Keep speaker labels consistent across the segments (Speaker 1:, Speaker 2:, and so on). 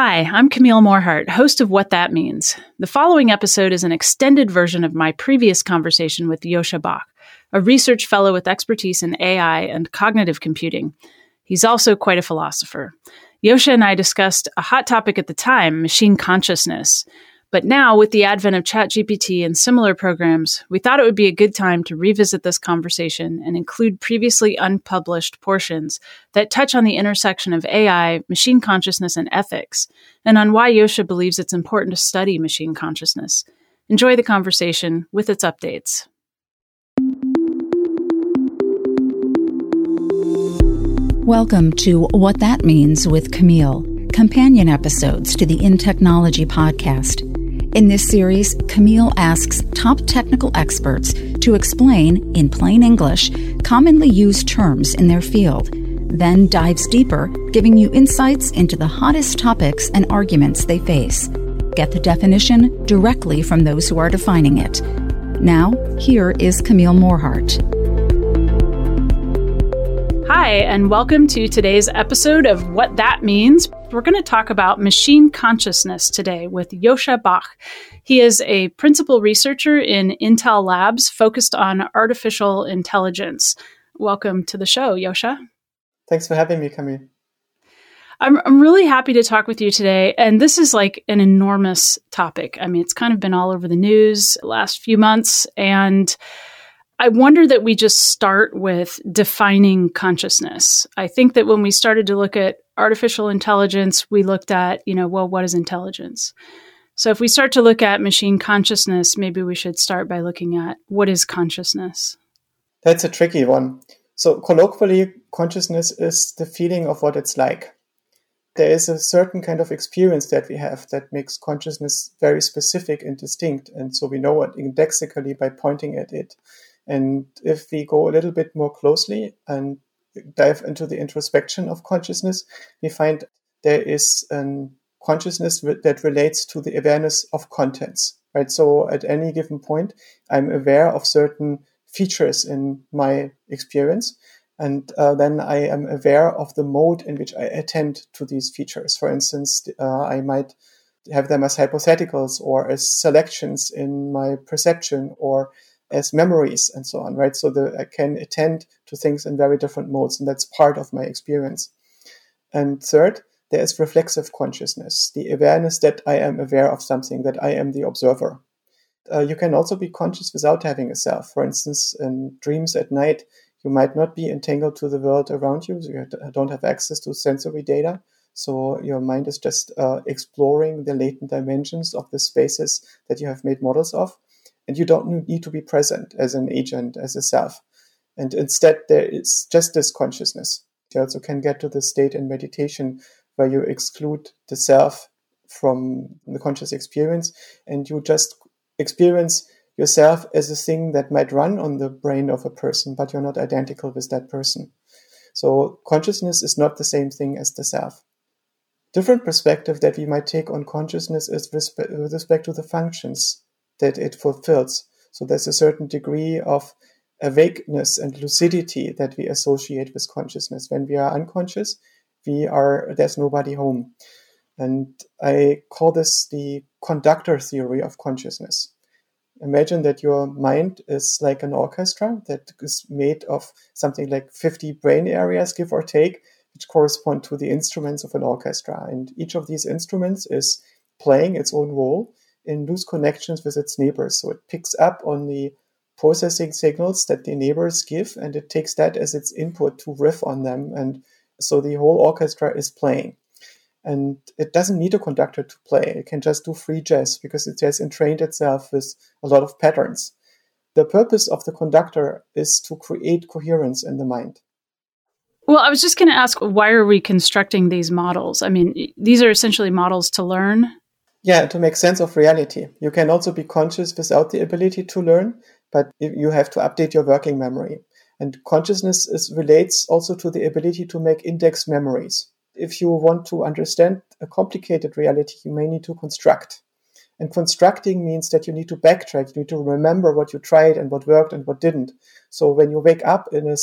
Speaker 1: Hi, I'm Camille Morhardt, host of What That Means. The following episode is an extended version of my previous conversation with Joscha Bach, a research fellow with expertise in AI and cognitive computing. He's also quite a philosopher. Joscha and I discussed a hot topic at the time machine consciousness. But now, with the advent of ChatGPT and similar programs, we thought it would be a good time to revisit this conversation and include previously unpublished portions that touch on the intersection of AI, machine consciousness, and ethics, and on why Joscha believes it's important to study machine consciousness. Enjoy the conversation with its updates.
Speaker 2: Welcome to What That Means with Camille, companion episodes to the In Technology podcast. In this series, Camille asks top technical experts to explain, in plain English, commonly used terms in their field, then dives deeper, giving you insights into the hottest topics and arguments they face. Get the definition directly from those who are defining it. Now, here is Camille Morhardt.
Speaker 1: Hi, and welcome to today's episode of What That Means. We're going to talk about machine consciousness today with Joscha Bach. He is a principal researcher in Intel Labs focused on artificial intelligence. Welcome to the show, Joscha.
Speaker 3: Thanks for having me, Camille.
Speaker 1: I'm, I'm really happy to talk with you today. And this is like an enormous topic. I mean, it's kind of been all over the news the last few months. And I wonder that we just start with defining consciousness. I think that when we started to look at artificial intelligence, we looked at, you know, well, what is intelligence? So if we start to look at machine consciousness, maybe we should start by looking at what is consciousness?
Speaker 3: That's a tricky one. So colloquially, consciousness is the feeling of what it's like. There is a certain kind of experience that we have that makes consciousness very specific and distinct. And so we know it indexically by pointing at it. And if we go a little bit more closely and dive into the introspection of consciousness, we find there is a consciousness that relates to the awareness of contents, right? So at any given point, I'm aware of certain features in my experience. And uh, then I am aware of the mode in which I attend to these features. For instance, uh, I might have them as hypotheticals or as selections in my perception or as memories and so on, right? So that I can attend to things in very different modes, and that's part of my experience. And third, there is reflexive consciousness, the awareness that I am aware of something, that I am the observer. Uh, you can also be conscious without having a self. For instance, in dreams at night, you might not be entangled to the world around you. So you don't have access to sensory data. So your mind is just uh, exploring the latent dimensions of the spaces that you have made models of and you don't need to be present as an agent, as a self. And instead, there is just this consciousness. You also can get to the state in meditation where you exclude the self from the conscious experience and you just experience yourself as a thing that might run on the brain of a person, but you're not identical with that person. So consciousness is not the same thing as the self. Different perspective that we might take on consciousness is with respect to the functions that it fulfills. So there's a certain degree of awakeness and lucidity that we associate with consciousness. When we are unconscious, we are there's nobody home. And I call this the conductor theory of consciousness. Imagine that your mind is like an orchestra that is made of something like 50 brain areas, give or take, which correspond to the instruments of an orchestra. And each of these instruments is playing its own role in loose connections with its neighbors. So it picks up on the processing signals that the neighbors give and it takes that as its input to riff on them. And so the whole orchestra is playing. And it doesn't need a conductor to play. It can just do free jazz because it has entrained itself with a lot of patterns. The purpose of the conductor is to create coherence in the mind.
Speaker 1: Well, I was just going to ask why are we constructing these models? I mean, these are essentially models to learn
Speaker 3: yeah, to make sense of reality. You can also be conscious without the ability to learn, but you have to update your working memory. And consciousness is, relates also to the ability to make index memories. If you want to understand a complicated reality, you may need to construct. And constructing means that you need to backtrack. You need to remember what you tried and what worked and what didn't. So when you wake up in a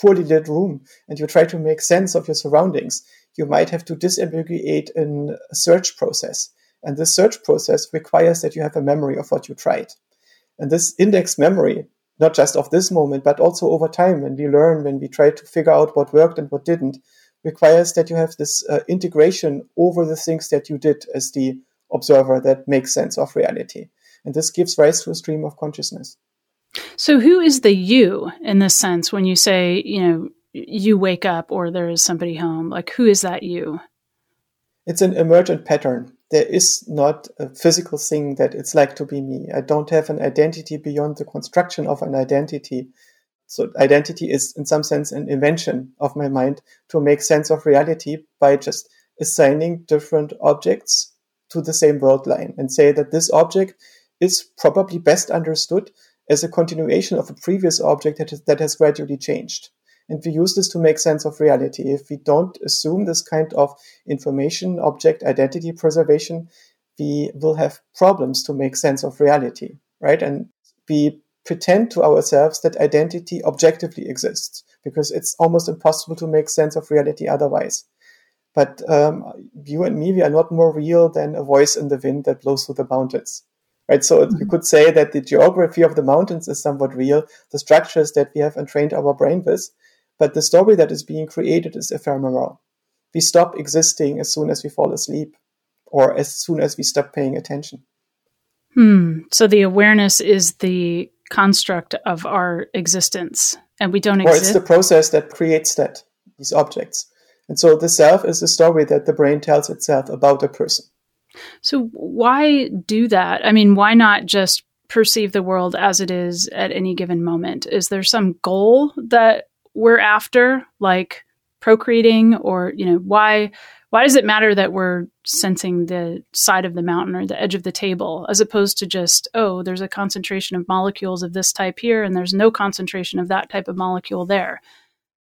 Speaker 3: poorly lit room and you try to make sense of your surroundings, you might have to disambiguate in a search process. And this search process requires that you have a memory of what you tried. And this index memory, not just of this moment, but also over time when we learn, when we try to figure out what worked and what didn't, requires that you have this uh, integration over the things that you did as the observer that makes sense of reality. And this gives rise to a stream of consciousness.
Speaker 1: So, who is the you in this sense when you say, you know, you wake up or there is somebody home? Like, who is that you?
Speaker 3: It's an emergent pattern. There is not a physical thing that it's like to be me. I don't have an identity beyond the construction of an identity. So, identity is, in some sense, an invention of my mind to make sense of reality by just assigning different objects to the same world line and say that this object is probably best understood as a continuation of a previous object that, is, that has gradually changed. And we use this to make sense of reality. If we don't assume this kind of information object identity preservation, we will have problems to make sense of reality, right? And we pretend to ourselves that identity objectively exists because it's almost impossible to make sense of reality otherwise. But um, you and me, we are not more real than a voice in the wind that blows through the mountains right? So mm-hmm. you could say that the geography of the mountains is somewhat real, the structures that we have entrained our brain with, but the story that is being created is ephemeral. We stop existing as soon as we fall asleep or as soon as we stop paying attention.
Speaker 1: Hmm. So the awareness is the construct of our existence, and we don't exist.
Speaker 3: Or it's the process that creates that, these objects. And so the self is the story that the brain tells itself about a person.
Speaker 1: So, why do that? I mean, why not just perceive the world as it is at any given moment? Is there some goal that we're after, like procreating, or, you know, why? Why does it matter that we're sensing the side of the mountain or the edge of the table as opposed to just, oh, there's a concentration of molecules of this type here and there's no concentration of that type of molecule there?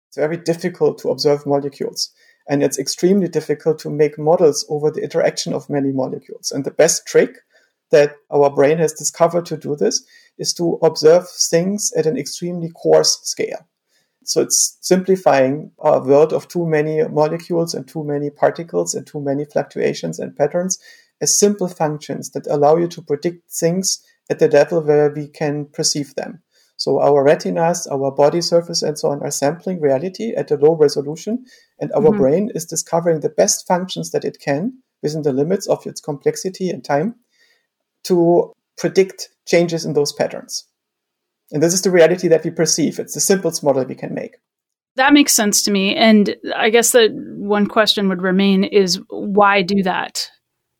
Speaker 3: It's very difficult to observe molecules. And it's extremely difficult to make models over the interaction of many molecules. And the best trick that our brain has discovered to do this is to observe things at an extremely coarse scale. So it's simplifying a world of too many molecules and too many particles and too many fluctuations and patterns as simple functions that allow you to predict things at the level where we can perceive them. So our retinas, our body surface, and so on are sampling reality at a low resolution, and our mm-hmm. brain is discovering the best functions that it can within the limits of its complexity and time to predict changes in those patterns. And this is the reality that we perceive. It's the simplest model we can make.
Speaker 1: That makes sense to me. And I guess that one question would remain is why do that?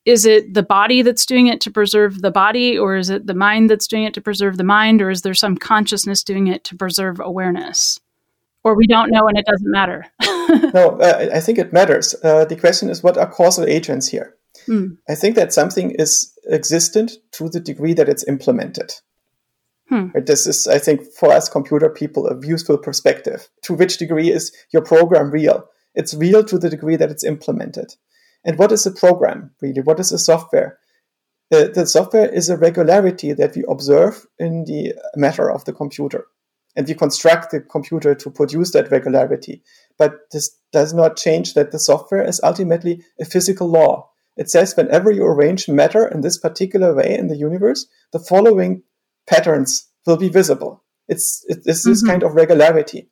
Speaker 1: is it the body that's doing it to preserve the body or is it the mind that's doing it to preserve the mind or is there some consciousness doing it to preserve awareness or we don't know and it doesn't matter
Speaker 3: no uh, i think it matters uh, the question is what are causal agents here hmm. i think that something is existent to the degree that it's implemented hmm. This is, I think, for us computer people, a useful perspective. To which degree is your program real? It's real to the degree that it's implemented. And what is a program, really? What is a software? The, the software is a regularity that we observe in the matter of the computer. And we construct the computer to produce that regularity. But this does not change that the software is ultimately a physical law. It says whenever you arrange matter in this particular way in the universe, the following patterns will be visible. It's, it's this mm-hmm. kind of regularity.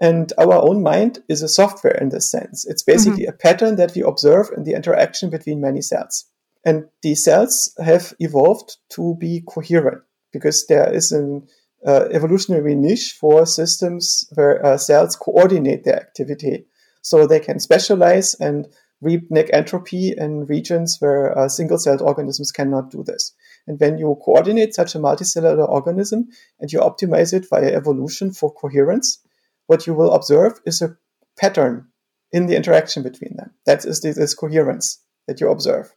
Speaker 3: And our own mind is a software in this sense. It's basically mm-hmm. a pattern that we observe in the interaction between many cells. And these cells have evolved to be coherent because there is an uh, evolutionary niche for systems where uh, cells coordinate their activity. So they can specialize and reap entropy in regions where uh, single celled organisms cannot do this. And when you coordinate such a multicellular organism and you optimize it via evolution for coherence, what you will observe is a pattern in the interaction between them. That is this coherence that you observe.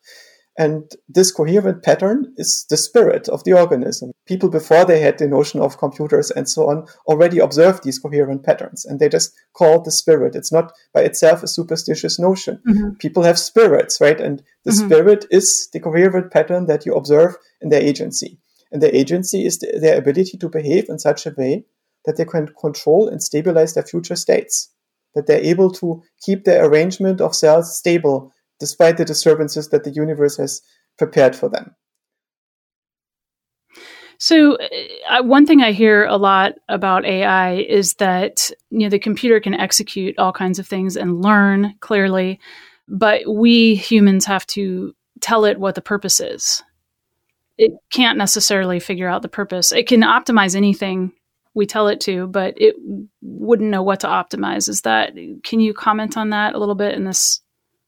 Speaker 3: And this coherent pattern is the spirit of the organism. People before they had the notion of computers and so on already observed these coherent patterns and they just called the spirit. It's not by itself a superstitious notion. Mm-hmm. People have spirits, right? And the mm-hmm. spirit is the coherent pattern that you observe in their agency. And their agency is the, their ability to behave in such a way that they can control and stabilize their future states. that they're able to keep their arrangement of cells stable despite the disturbances that the universe has prepared for them.
Speaker 1: So, uh, one thing I hear a lot about AI is that you know the computer can execute all kinds of things and learn clearly, but we humans have to tell it what the purpose is. It can't necessarily figure out the purpose. It can optimize anything we tell it to, but it wouldn't know what to optimize. Is that? Can you comment on that a little bit in this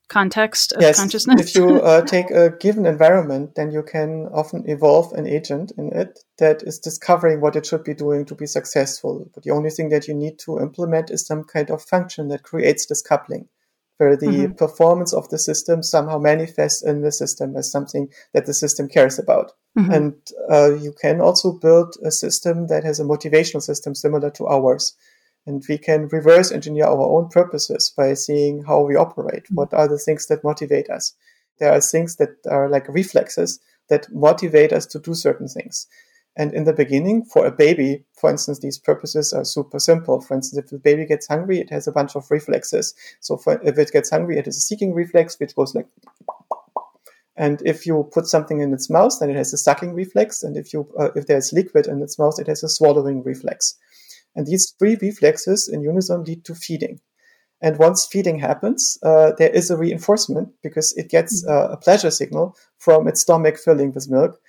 Speaker 1: context of
Speaker 3: yes,
Speaker 1: consciousness?
Speaker 3: if you uh, take a given environment, then you can often evolve an agent in it that is discovering what it should be doing to be successful. But the only thing that you need to implement is some kind of function that creates this coupling, where the mm-hmm. performance of the system somehow manifests in the system as something that the system cares about. Mm-hmm. And uh, you can also build a system that has a motivational system similar to ours and we can reverse engineer our own purposes by seeing how we operate. Mm-hmm. What are the things that motivate us? There are things that are like reflexes that motivate us to do certain things. And in the beginning, for a baby, for instance, these purposes are super simple. For instance, if the baby gets hungry, it has a bunch of reflexes. So for, if it gets hungry, it has a seeking reflex, which goes like, and if you put something in its mouth, then it has a sucking reflex. And if you, uh, if there's liquid in its mouth, it has a swallowing reflex. And these three reflexes in unison lead to feeding. And once feeding happens, uh, there is a reinforcement because it gets mm-hmm. uh, a pleasure signal from its stomach filling with milk.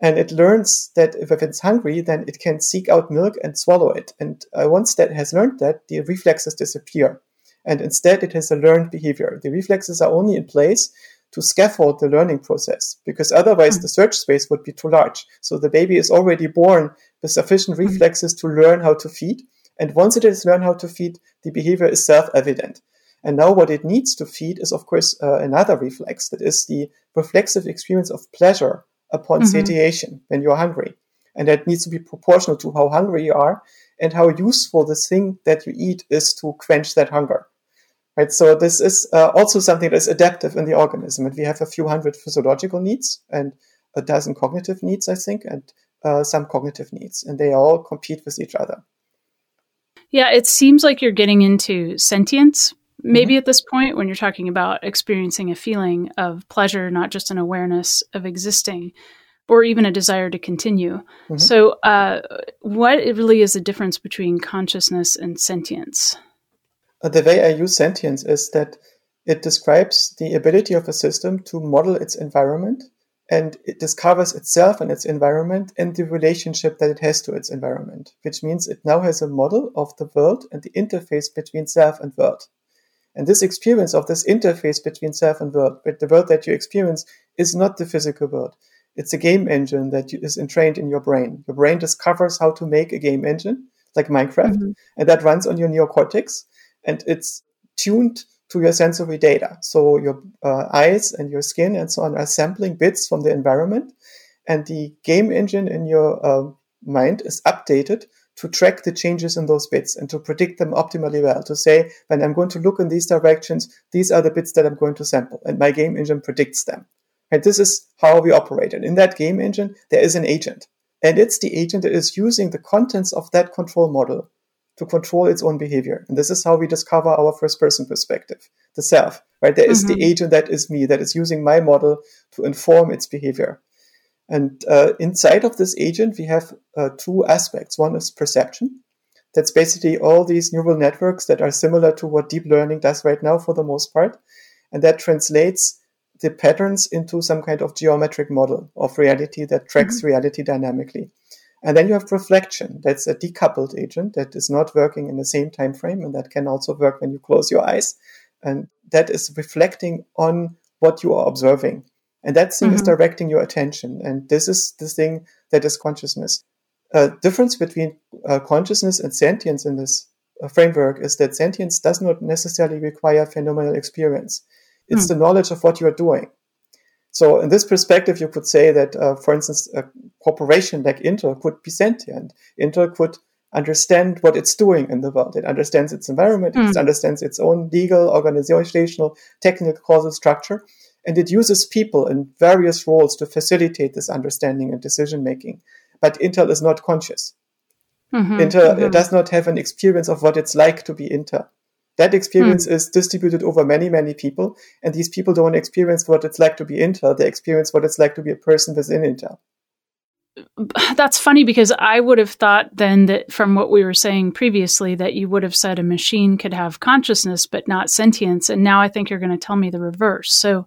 Speaker 3: And it learns that if it's hungry, then it can seek out milk and swallow it. And uh, once that has learned that, the reflexes disappear. And instead, it has a learned behavior. The reflexes are only in place to scaffold the learning process because otherwise mm-hmm. the search space would be too large. So the baby is already born with sufficient mm-hmm. reflexes to learn how to feed. And once it has learned how to feed, the behavior is self-evident. And now what it needs to feed is, of course, uh, another reflex that is the reflexive experience of pleasure upon mm-hmm. satiation when you're hungry. And that needs to be proportional to how hungry you are and how useful the thing that you eat is to quench that hunger. Right, so this is uh, also something that's adaptive in the organism, and we have a few hundred physiological needs and a dozen cognitive needs, I think, and uh, some cognitive needs, and they all compete with each other.
Speaker 1: Yeah, it seems like you're getting into sentience maybe mm-hmm. at this point when you're talking about experiencing a feeling of pleasure, not just an awareness of existing or even a desire to continue. Mm-hmm. So, uh, what really is the difference between consciousness and sentience?
Speaker 3: Uh, the way I use sentience is that it describes the ability of a system to model its environment and it discovers itself and its environment and the relationship that it has to its environment, which means it now has a model of the world and the interface between self and world. And this experience of this interface between self and world, but the world that you experience is not the physical world. It's a game engine that is entrained in your brain. Your brain discovers how to make a game engine, like Minecraft, mm-hmm. and that runs on your neocortex and it's tuned to your sensory data. So your uh, eyes and your skin and so on are sampling bits from the environment, and the game engine in your uh, mind is updated to track the changes in those bits and to predict them optimally well. To say, when I'm going to look in these directions, these are the bits that I'm going to sample, and my game engine predicts them. And this is how we operate. And in that game engine, there is an agent. And it's the agent that is using the contents of that control model to control its own behavior. And this is how we discover our first person perspective, the self, right? There is mm-hmm. the agent that is me, that is using my model to inform its behavior. And uh, inside of this agent, we have uh, two aspects. One is perception. That's basically all these neural networks that are similar to what deep learning does right now for the most part. And that translates the patterns into some kind of geometric model of reality that tracks mm-hmm. reality dynamically. And then you have reflection. That's a decoupled agent that is not working in the same time frame, and that can also work when you close your eyes. And that is reflecting on what you are observing. And that thing mm-hmm. is directing your attention. And this is the thing that is consciousness. A difference between uh, consciousness and sentience in this uh, framework is that sentience does not necessarily require phenomenal experience. It's mm. the knowledge of what you are doing. So in this perspective, you could say that, uh, for instance, a corporation like Intel could be sentient. Intel could understand what it's doing in the world. It understands its environment. Mm. It hmm. understands its own legal, organizational, technical causal structure. And it uses people in various roles to facilitate this understanding and decision making. But Intel is not conscious. Mm-hmm, Intel mm-hmm. does not have an experience of what it's like to be Intel. That experience mm. is distributed over many, many people. And these people don't experience what it's like to be Intel. They experience what it's like to be a person within Intel.
Speaker 1: That's funny because I would have thought then that from what we were saying previously that you would have said a machine could have consciousness but not sentience. And now I think you're going to tell me the reverse. So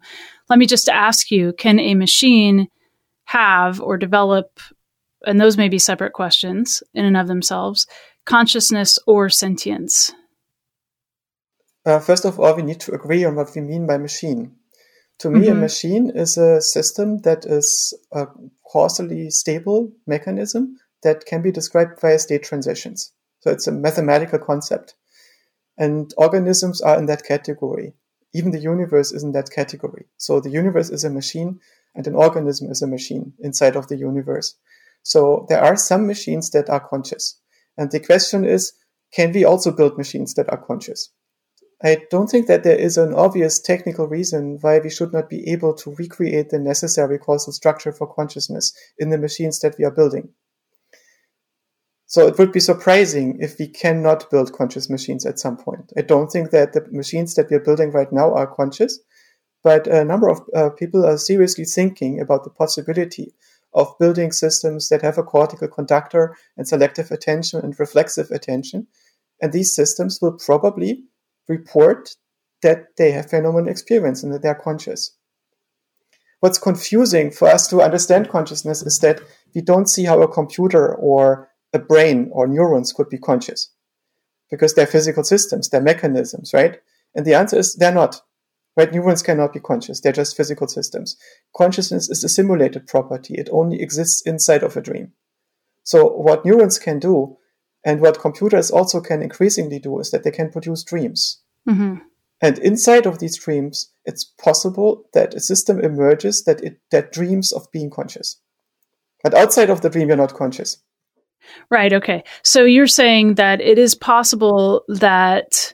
Speaker 1: let me just ask you can a machine have or develop, and those may be separate questions in and of themselves, consciousness or sentience?
Speaker 3: Uh, first of all, we need to agree on what we mean by machine. To me, mm-hmm. a machine is a system that is a causally stable mechanism that can be described via state transitions. So it's a mathematical concept. And organisms are in that category. Even the universe is in that category. So the universe is a machine and an organism is a machine inside of the universe. So there are some machines that are conscious. And the question is, can we also build machines that are conscious? I don't think that there is an obvious technical reason why we should not be able to recreate the necessary causal structure for consciousness in the machines that we are building. So it would be surprising if we cannot build conscious machines at some point. I don't think that the machines that we are building right now are conscious, but a number of uh, people are seriously thinking about the possibility of building systems that have a cortical conductor and selective attention and reflexive attention. And these systems will probably report that they have phenomenal experience and that they're conscious. What's confusing for us to understand consciousness is that we don't see how a computer or a brain or neurons could be conscious because they're physical systems, they're mechanisms, right? And the answer is they're not. Right? Neurons cannot be conscious. They're just physical systems. Consciousness is a simulated property. It only exists inside of a dream. So what neurons can do and what computers also can increasingly do is that they can produce dreams. Mm-hmm. And inside of these dreams, it's possible that a system emerges that it that dreams of being conscious. But outside of the dream, you're not conscious.
Speaker 1: Right. Okay. So you're saying that it is possible that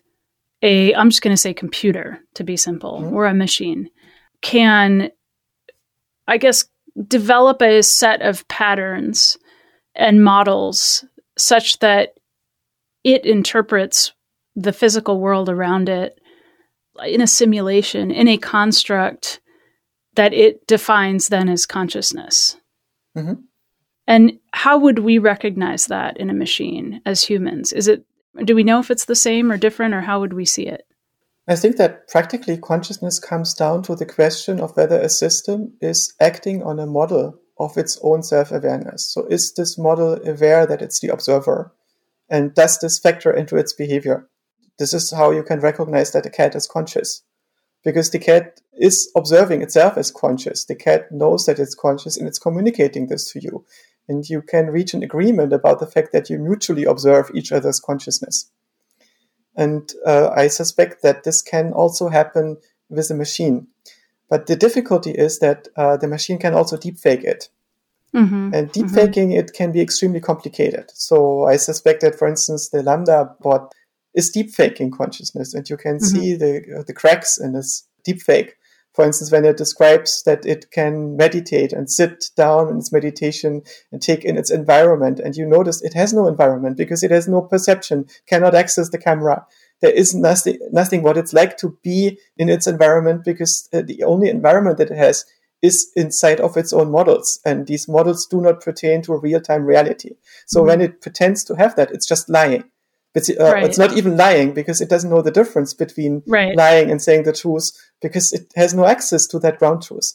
Speaker 1: a I'm just going to say computer to be simple mm-hmm. or a machine can, I guess, develop a set of patterns and models such that it interprets the physical world around it in a simulation, in a construct that it defines then as consciousness. Mm-hmm. And how would we recognize that in a machine as humans? Is it do we know if it's the same or different or how would we see it?
Speaker 3: I think that practically consciousness comes down to the question of whether a system is acting on a model of its own self awareness. So, is this model aware that it's the observer? And does this factor into its behavior? This is how you can recognize that a cat is conscious. Because the cat is observing itself as conscious. The cat knows that it's conscious and it's communicating this to you. And you can reach an agreement about the fact that you mutually observe each other's consciousness. And uh, I suspect that this can also happen with a machine. But the difficulty is that uh, the machine can also deepfake it. Mm-hmm. And mm-hmm. deepfaking mm-hmm. it can be extremely complicated. So I suspect that, for instance, the LaMDA bot is deepfaking consciousness, and you can mm-hmm. see the the cracks in this deepfake. For instance, when it describes that it can meditate and sit down in its meditation and take in its environment, and you notice it has no environment because it has no perception, cannot access the camera. There is nothing, nothing what it's like to be in its environment because uh, the only environment that it has is inside of its own models. And these models do not pertain to a real time reality. So mm-hmm. when it pretends to have that, it's just lying. But uh, right. it's not even lying because it doesn't know the difference between right. lying and saying the truth because it has no access to that ground truth.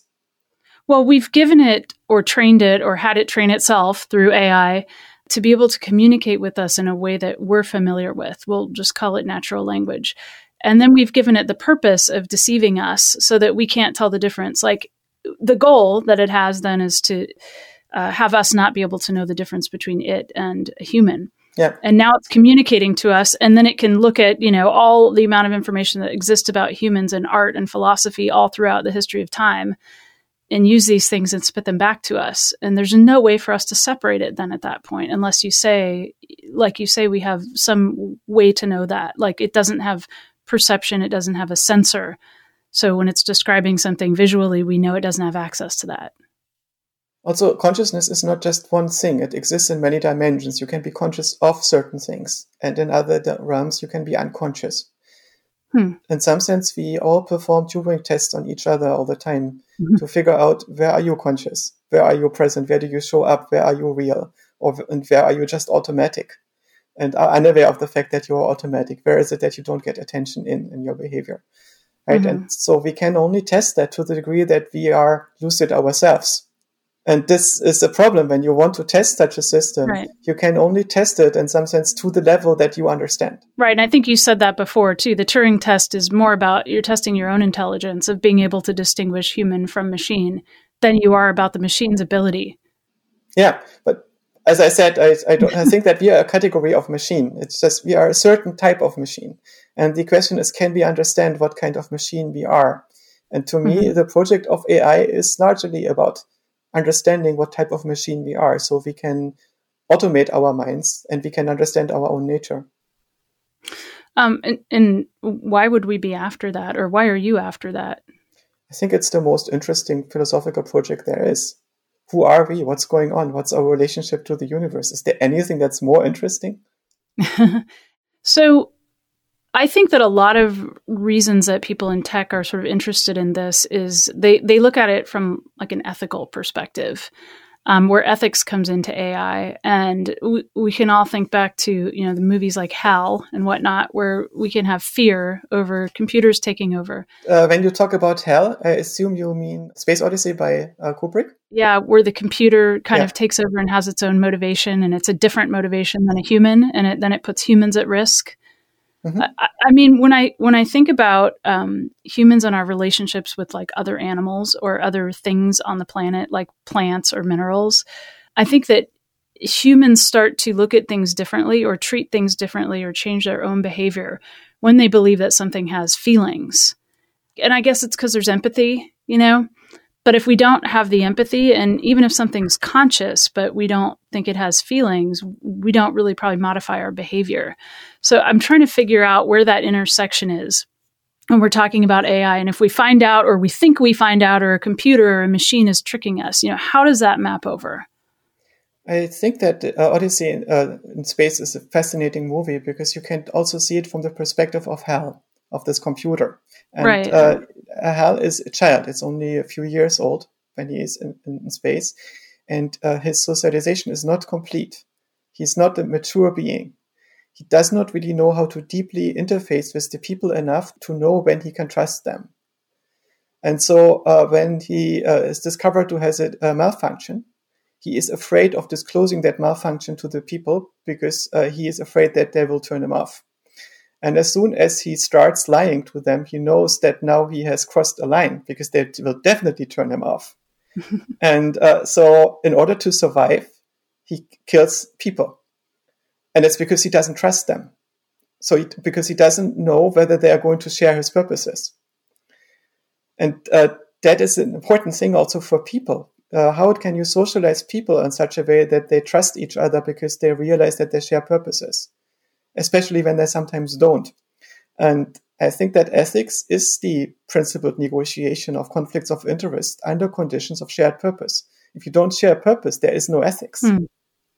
Speaker 1: Well, we've given it or trained it or had it train itself through AI to be able to communicate with us in a way that we're familiar with. We'll just call it natural language. And then we've given it the purpose of deceiving us so that we can't tell the difference. Like the goal that it has then is to uh, have us not be able to know the difference between it and a human.
Speaker 3: Yeah.
Speaker 1: And now it's communicating to us, and then it can look at you know all the amount of information that exists about humans and art and philosophy all throughout the history of time, and use these things and spit them back to us. And there's no way for us to separate it then at that point, unless you say, like you say, we have some way to know that. Like it doesn't have perception, it doesn't have a sensor. So when it's describing something visually, we know it doesn't have access to that.
Speaker 3: Also, consciousness is not just one thing. It exists in many dimensions. You can be conscious of certain things, and in other realms, you can be unconscious. Hmm. In some sense, we all perform Turing tests on each other all the time. To figure out where are you conscious, where are you present, where do you show up, where are you real, or and where are you just automatic, and are unaware of the fact that you are automatic. Where is it that you don't get attention in in your behavior, right? Mm-hmm. And so we can only test that to the degree that we are lucid ourselves. And this is a problem when you want to test such a system. Right. You can only test it in some sense to the level that you understand.
Speaker 1: Right. And I think you said that before too. The Turing test is more about you're testing your own intelligence of being able to distinguish human from machine than you are about the machine's ability.
Speaker 3: Yeah. But as I said, I, I, don't, I think that we are a category of machine. It's just we are a certain type of machine. And the question is, can we understand what kind of machine we are? And to me, mm-hmm. the project of AI is largely about understanding what type of machine we are so we can automate our minds and we can understand our own nature.
Speaker 1: Um, and, and why would we be after that, or why are you after that?
Speaker 3: I think it's the most interesting philosophical project there is. Who are we? What's going on? What's our relationship to the universe? Is there anything that's more interesting?
Speaker 1: so, I think that a lot of reasons that people in tech are sort of interested in this is they they look at it from like an ethical perspective, um, where ethics comes into AI, and we, we can all think back to you know the movies like HAL and whatnot, where we can have fear over computers taking over.
Speaker 3: Uh, when you talk about HAL, I assume you mean Space Odyssey by uh, Kubrick.
Speaker 1: Yeah, where the computer kind yeah. of takes over and has its own motivation, and it's a different motivation than a human, and it, then it puts humans at risk. Mm-hmm. I, I, mean, when I when I think about um, humans and our relationships with like other animals or other things on the planet, like plants or minerals, I think that humans start to look at things differently or treat things differently or change their own behavior when they believe that something has feelings. And I guess it's because there's empathy, you know. But if we don't have the empathy, and even if something's conscious, but we don't think it has feelings, we don't really probably modify our behavior. So I'm trying to figure out where that intersection is when we're talking about AI. And if we find out, or we think we find out, or a computer or a machine is tricking us, you know, how does that map over?
Speaker 3: I think that uh, Odyssey in, uh, in Space is a fascinating movie because you can also see it from the perspective of HAL, of this computer. And right. uh, Hal is a child. It's only a few years old when he is in, in space. And uh, his socialization is not complete. He's not a mature being. He does not really know how to deeply interface with the people enough to know when he can trust them. And so uh, when he uh, is discovered to has a, a, malfunction, he is afraid of disclosing that malfunction to the people because uh, he is afraid that they will turn him off. And as soon as he starts lying to them, he knows that now he has crossed a line because they will definitely turn him off. and uh, so, in order to survive, he kills people. And it's because he doesn't trust them. So, he, because he doesn't know whether they are going to share his purposes. And uh, that is an important thing also for people. Uh, how can you socialize people in such a way that they trust each other because they realize that they share purposes? Especially when they sometimes don't. And I think that ethics is the principled negotiation of conflicts of interest under conditions of shared purpose. If you don't share purpose, there is no ethics. Mm.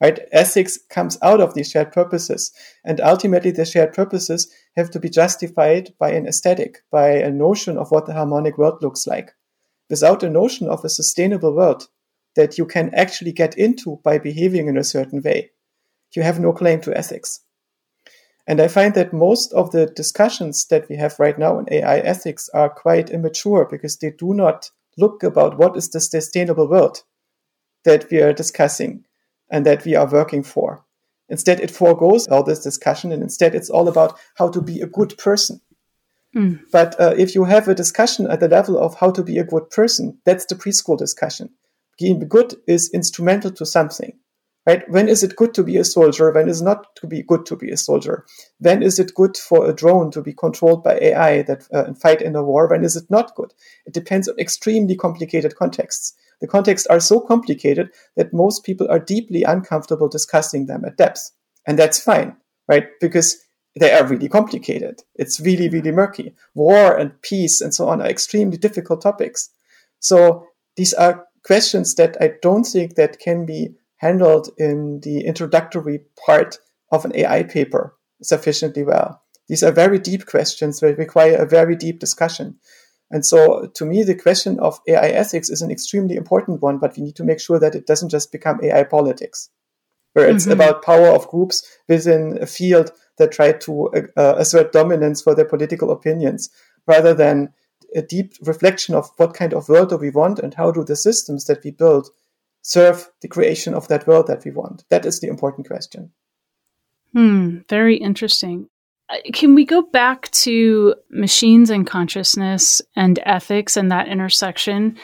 Speaker 3: Right? Ethics comes out of these shared purposes. And ultimately, the shared purposes have to be justified by an aesthetic, by a notion of what the harmonic world looks like. Without a notion of a sustainable world that you can actually get into by behaving in a certain way, you have no claim to ethics. And I find that most of the discussions that we have right now in AI ethics are quite immature because they do not look about what is the sustainable world that we are discussing and that we are working for. Instead, it foregoes all this discussion and instead it's all about how to be a good person. Mm. But uh, if you have a discussion at the level of how to be a good person, that's the preschool discussion. Being good is instrumental to something right? When is it good to be a soldier? When is not to be good to be a soldier? When is it good for a drone to be controlled by AI that uh, and fight in a war? When is it not good? It depends on extremely complicated contexts. The contexts are so complicated that most people are deeply uncomfortable discussing them at depth, and that's fine, right? Because they are really complicated. It's really, really murky. War and peace and so on are extremely difficult topics. So these are questions that I don't think that can be handled in the introductory part of an AI paper sufficiently well. These are very deep questions that require a very deep discussion. And so to me, the question of AI ethics is an extremely important one, but we need to make sure that it doesn't just become AI politics, where it's mm-hmm. about power of groups within a field that try to uh, assert dominance for their political opinions, rather than a deep reflection of what kind of world do we want and how do the systems that we build serve the creation of that world that we want. That is the important question.
Speaker 1: Hmm, very interesting. Uh, can we go back to machines and consciousness and ethics and that intersection?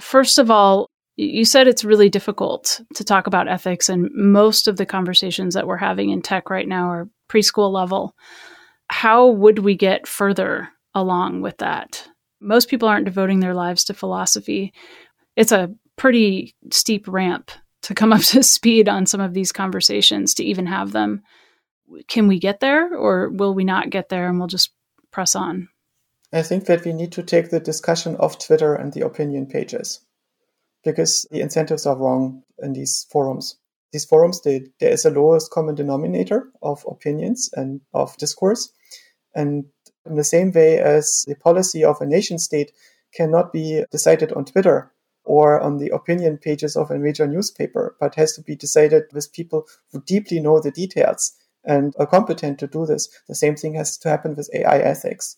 Speaker 1: First of all, you said it's really difficult to talk about ethics, and most of the conversations that we're having in tech right now are preschool level. How would we get further along with that? Most people aren't devoting their lives to philosophy. It's a pretty steep ramp to come up to speed on some of these conversations to even have them can we get there or will we not get there and we'll just press on?
Speaker 3: I think that we need to take the discussion off Twitter and the opinion pages because the incentives are wrong in these forums. These forums, they, there is a lowest common denominator of opinions and of discourse. And in the same way as the policy of a nation state cannot be decided on Twitter or on the opinion pages of a major newspaper, but has to be decided with people who deeply know the details and are competent to do this. The same thing has to happen with AI ethics.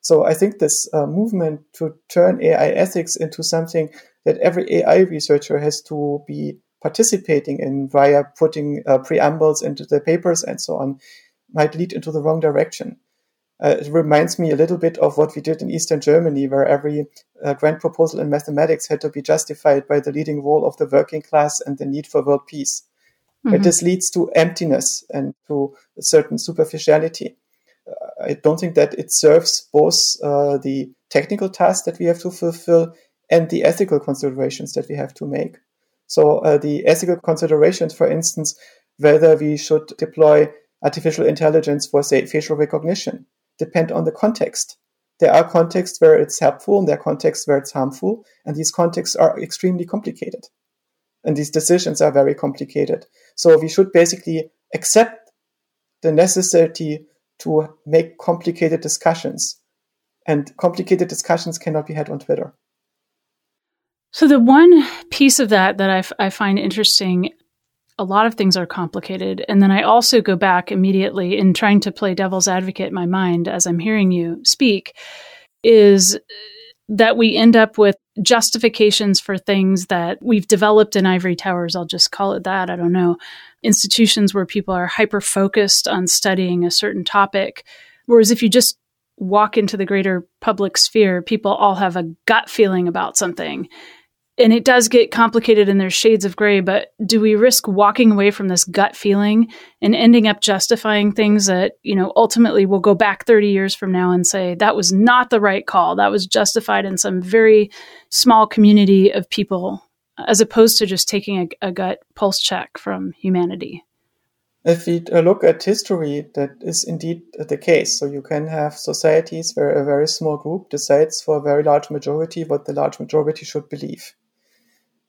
Speaker 3: So I think this uh, movement to turn AI ethics into something that every AI researcher has to be participating in via putting uh, preambles into the papers and so on might lead into the wrong direction. Uh, it reminds me a little bit of what we did in Eastern Germany, where every uh, grant proposal in mathematics had to be justified by the leading role of the working class and the need for world peace. Mm-hmm. this leads to emptiness and to a certain superficiality. Uh, I don't think that it serves both uh, the technical tasks that we have to fulfill and the ethical considerations that we have to make. So uh, the ethical considerations, for instance, whether we should deploy artificial intelligence for, say, facial recognition, depend on the context. There are contexts where it's helpful and there are contexts where it's harmful, and these contexts are extremely complicated and these decisions are very complicated. So we should basically accept the necessity to make complicated discussions. And complicated discussions cannot be had on Twitter.
Speaker 1: So, the one piece of that that I, f- I find interesting, a lot of things are complicated. And then I also go back immediately in trying to play devil's advocate in my mind as I'm hearing you speak, is that we end up with justifications for things that we've developed in ivory towers. I'll just call it that. I don't know. Institutions where people are hyper focused on studying a certain topic. Whereas if you just walk into the greater public sphere, people all have a gut feeling about something and it does get complicated and there's shades of gray, but do we risk walking away from this gut feeling and ending up justifying things that, you know, ultimately we'll go back 30 years from now and say that was not the right call. That was justified in some very small community of people, as opposed to just taking a, a gut pulse check from humanity.
Speaker 3: If we uh, look at history, that is indeed the case. So you can have societies where a very small group decides for a very large majority what the large majority should believe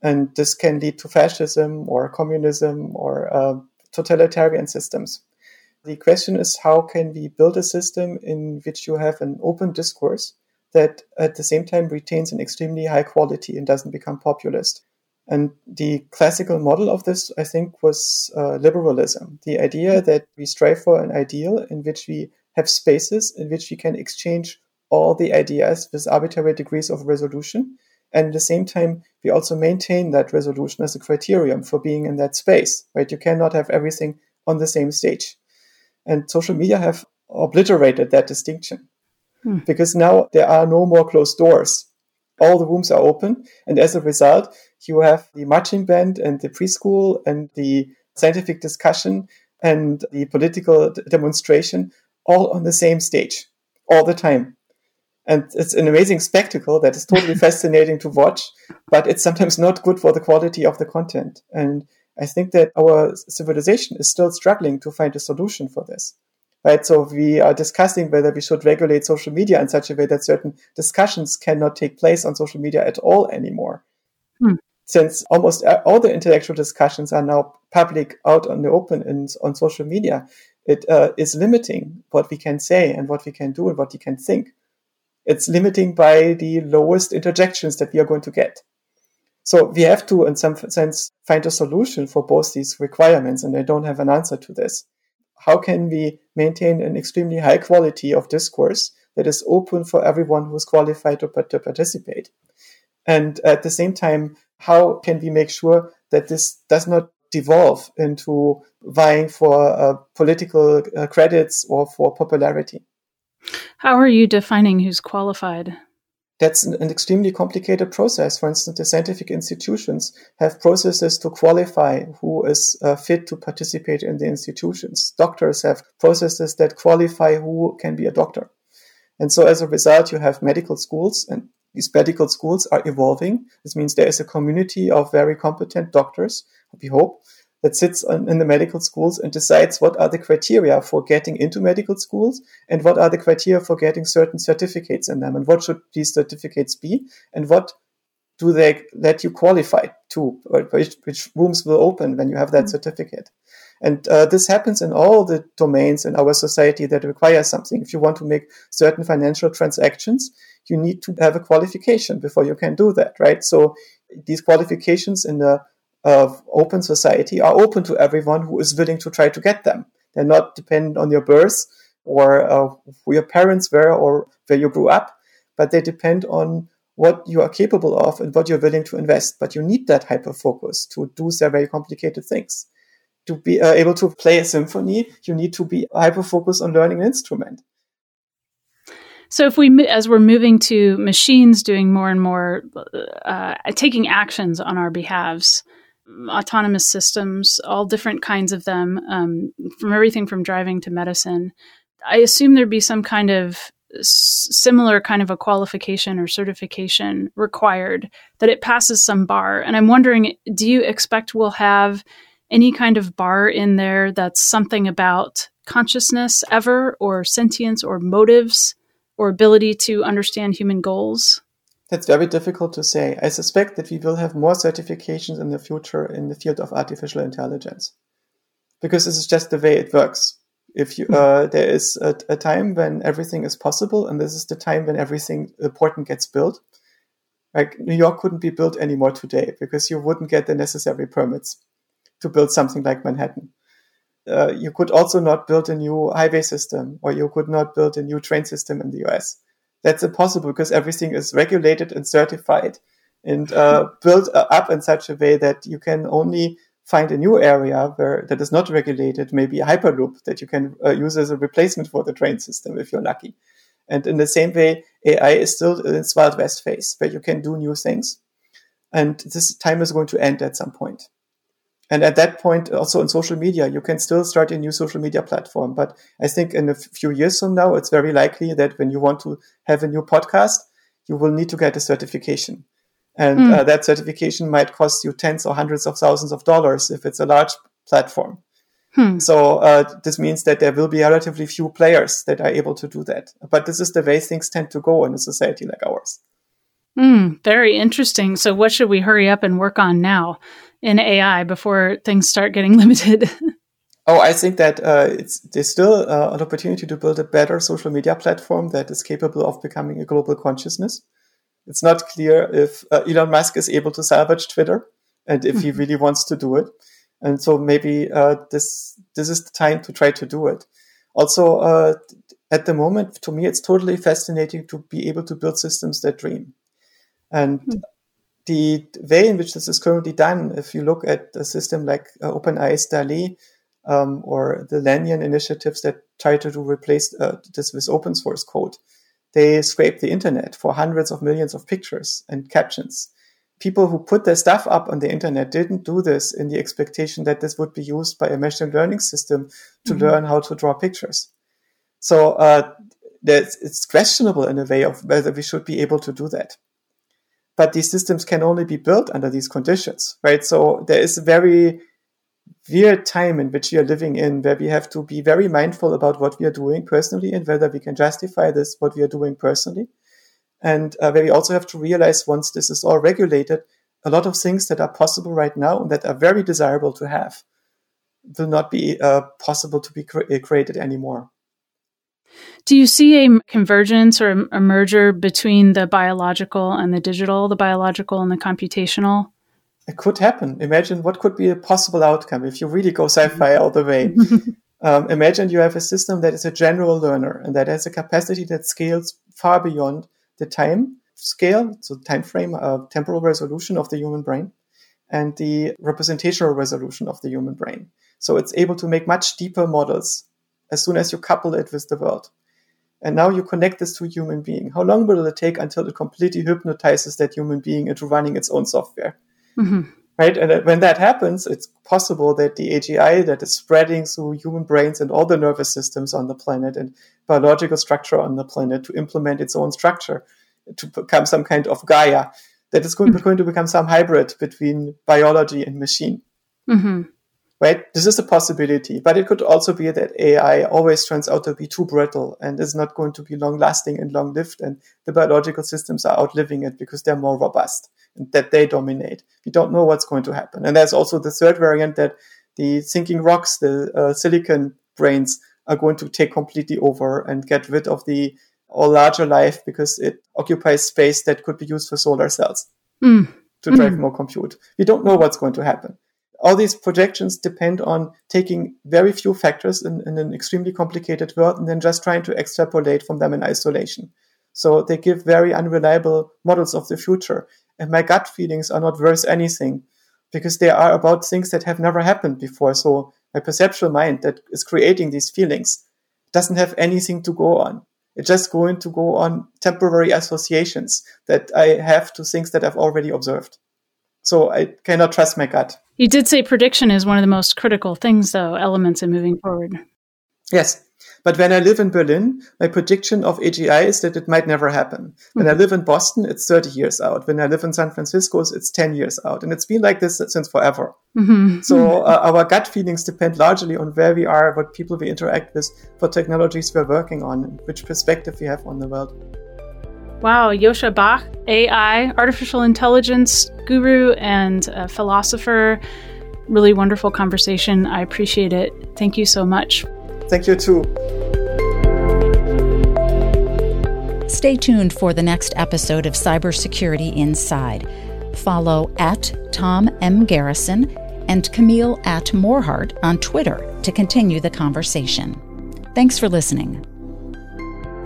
Speaker 3: and this can lead to fascism or communism or uh, totalitarian systems. The question is how can we build a system in which you have an open discourse that at the same time retains an extremely high quality and doesn't become populist? And the classical model of this, I think, was uh, liberalism. The idea that we strive for an ideal in which we have spaces in which we can exchange all the ideas with arbitrary degrees of resolution and at the same time, we also maintain that resolution as a criterion for being in that space, right? You cannot have everything on the same stage. And social media have obliterated that distinction hmm. because now there are no more closed doors. All the rooms are open. And as a result, you have the marching band and the preschool and the scientific discussion and the political d- demonstration all on the same stage all the time. And it's an amazing spectacle that is totally fascinating to watch, but it's sometimes not good for the quality of the content. And I think that our civilization is still struggling to find a solution for this. Right. So we are discussing whether we should regulate social media in such a way that certain discussions cannot take place on social media at all anymore. Hmm. Since almost all the intellectual discussions are now public out on the open and on social media, it uh, is limiting what we can say and what we can do and what we can think. It's limiting by the lowest interjections that we are going to get. So we have to, in some sense, find a solution for both these requirements, and I don't have an answer to this. How can we maintain an extremely high quality of discourse that is open for everyone who is qualified to, to participate? And at the same time, how can we make sure that this does not devolve into vying for uh, political uh, credits or for popularity?
Speaker 1: How are you defining who's qualified?
Speaker 3: that's an, extremely complicated process. For instance, the scientific institutions have processes to qualify who is uh, fit to participate in the institutions. Doctors have processes that qualify who can be a doctor. And so as a result, you have medical schools and these medical schools are evolving. This means there is a community of very competent doctors, we hope, that sits in the medical schools and decides what are the criteria for getting into medical schools and what are the criteria for getting certain certificates in them and what should these certificates be and what do they let you qualify to which, which rooms will open when you have that mm-hmm. certificate. And uh, this happens in all the domains in our society that require something. If you want to make certain financial transactions you need to have a qualification before you can do that right? So these qualifications in the of open society are open to everyone who is willing to try to get them. They're not dependent on your birth or uh, who your parents were or where you grew up, but they depend on what you are capable of and what you're willing to invest. But you need that hyper focus to do some very complicated things. To be uh, able to play a symphony, you need to be hyper focused on learning an instrument.
Speaker 1: So if we, as we're moving to machines doing more and more, uh, taking actions on our behalves, autonomous systems, all different kinds of them, um, from everything from driving to medicine. I assume there'd be some kind of similar kind of a qualification or certification required that it passes some bar. And I'm wondering, do you expect we'll have any kind of bar in there that's something about consciousness ever, or sentience, or motives, or ability to understand human goals?
Speaker 3: That's very difficult to say. I suspect that we will have more certifications in the future in the field of artificial intelligence because this is just the way it works. If you, hmm. uh, there is a, a, time when everything is possible, and this is the time when everything important gets built. Like New York couldn't be built anymore today because you wouldn't get the necessary permits to build something like Manhattan. Uh, you could also not build a new highway system, or you could not build a new train system in the US that's impossible because everything is regulated and certified and uh, built uh, up in such a way that you can only find a new area where that is not regulated, maybe a hyperloop that you can uh, use as a replacement for the train system if you're lucky. And in the same way, AI is still in its wild west phase where you can do new things. And this time is going to end at some point. And at that point, also on social media, you can still start a new social media platform. But I think in a few years from now, it's very likely that when you want to have a new podcast, you will need to get a certification. And mm. uh, that certification might cost you tens or hundreds of thousands of dollars if it's a large platform. Hmm. So uh, this means that there will be relatively few players that are able to do that. But this is the way things tend to go in a society like ours.
Speaker 1: Mm, very interesting. So, what should we hurry up and work on now? In AI before things start getting limited?
Speaker 3: oh, I think that uh, it's there's still uh, an opportunity to build a better social media platform that is capable of becoming a global consciousness. It's not clear if uh, Elon Musk is able to salvage Twitter and if he really wants to do it. And so maybe uh, this this is the time to try to do it. Also, uh, at the moment, to me, it's totally fascinating to be able to build systems that dream. And mm the way in which this is currently done, if you look at a system like uh, OpenAI's DALL-E um, or the LAION initiatives that try to replace uh, this with open source code, they scrape the internet for hundreds of millions of pictures and captions. People who put their stuff up on the internet didn't do this in the expectation that this would be used by a machine learning system to mm-hmm. learn how to draw pictures. So uh, it's questionable in a way of whether we should be able to do that but these systems can only be built under these conditions, right? So there is a very weird time in which we are living in where we have to be very mindful about what we are doing personally and whether we can justify this, what we are doing personally. And uh, where we also have to realize once this is all regulated, a lot of things that are possible right now and that are very desirable to have will not be uh, possible to be cre- created anymore.
Speaker 1: Do you see a convergence or a merger between the biological and the digital, the biological and the computational?
Speaker 3: It could happen. Imagine what could be a possible outcome if you really go sci-fi all the way. um, imagine you have a system that is a general learner and that has a capacity that scales far beyond the time scale, so time frame, uh, temporal resolution of the human brain, and the representational resolution of the human brain. So it's able to make much deeper models as soon as you couple it with the world. And now you connect this to a human being. How long will it take until it completely hypnotizes that human being into running its own software? Mm-hmm. Right? And when that happens, it's possible that the AGI that is spreading through human brains and all the nervous systems on the planet and biological structure on the planet to implement its own structure to become some kind of Gaia that is going, mm-hmm. going to become some hybrid between biology and machine. Mm-hmm. Right? This is a possibility, but it could also be that AI always turns out to be too brittle and is not going to be long lasting and long lived. And the biological systems are outliving it because they're more robust and that they dominate. We don't know what's going to happen. And there's also the third variant that the thinking rocks, the uh, silicon brains are going to take completely over and get rid of the or larger life because it occupies space that could be used for solar cells mm. to drive mm. more compute. We don't know what's going to happen. All these projections depend on taking very few factors in, in an extremely complicated world and then just trying to extrapolate from them in isolation. So they give very unreliable models of the future. And my gut feelings are not worth anything because they are about things that have never happened before. So my perceptual mind that is creating these feelings doesn't have anything to go on. It's just going to go on temporary associations that I have to things that I've already observed. So I cannot trust my gut.
Speaker 1: You did say prediction is one of the most critical things, though, elements in moving forward.
Speaker 3: Yes. But when I live in Berlin, my prediction of AGI is that it might never happen. When mm-hmm. I live in Boston, it's 30 years out. When I live in San Francisco, it's 10 years out. And it's been like this since forever. Mm-hmm. So uh, our gut feelings depend largely on where we are, what people we interact with, what technologies we're working on, and which perspective we have on the world.
Speaker 1: Wow, Joscha Bach, AI, artificial intelligence guru and philosopher. Really wonderful conversation. I appreciate it. Thank you so much.
Speaker 3: Thank you too.
Speaker 2: Stay tuned for the next episode of Cybersecurity Inside. Follow at Tom M. Garrison and Camille at Morhardt on Twitter to continue the conversation. Thanks for listening.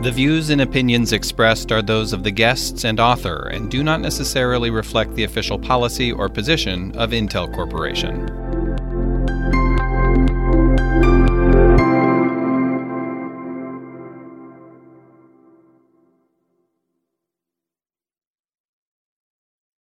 Speaker 4: The views and opinions expressed are those of the guests and author and do not necessarily reflect the official policy or position of Intel Corporation.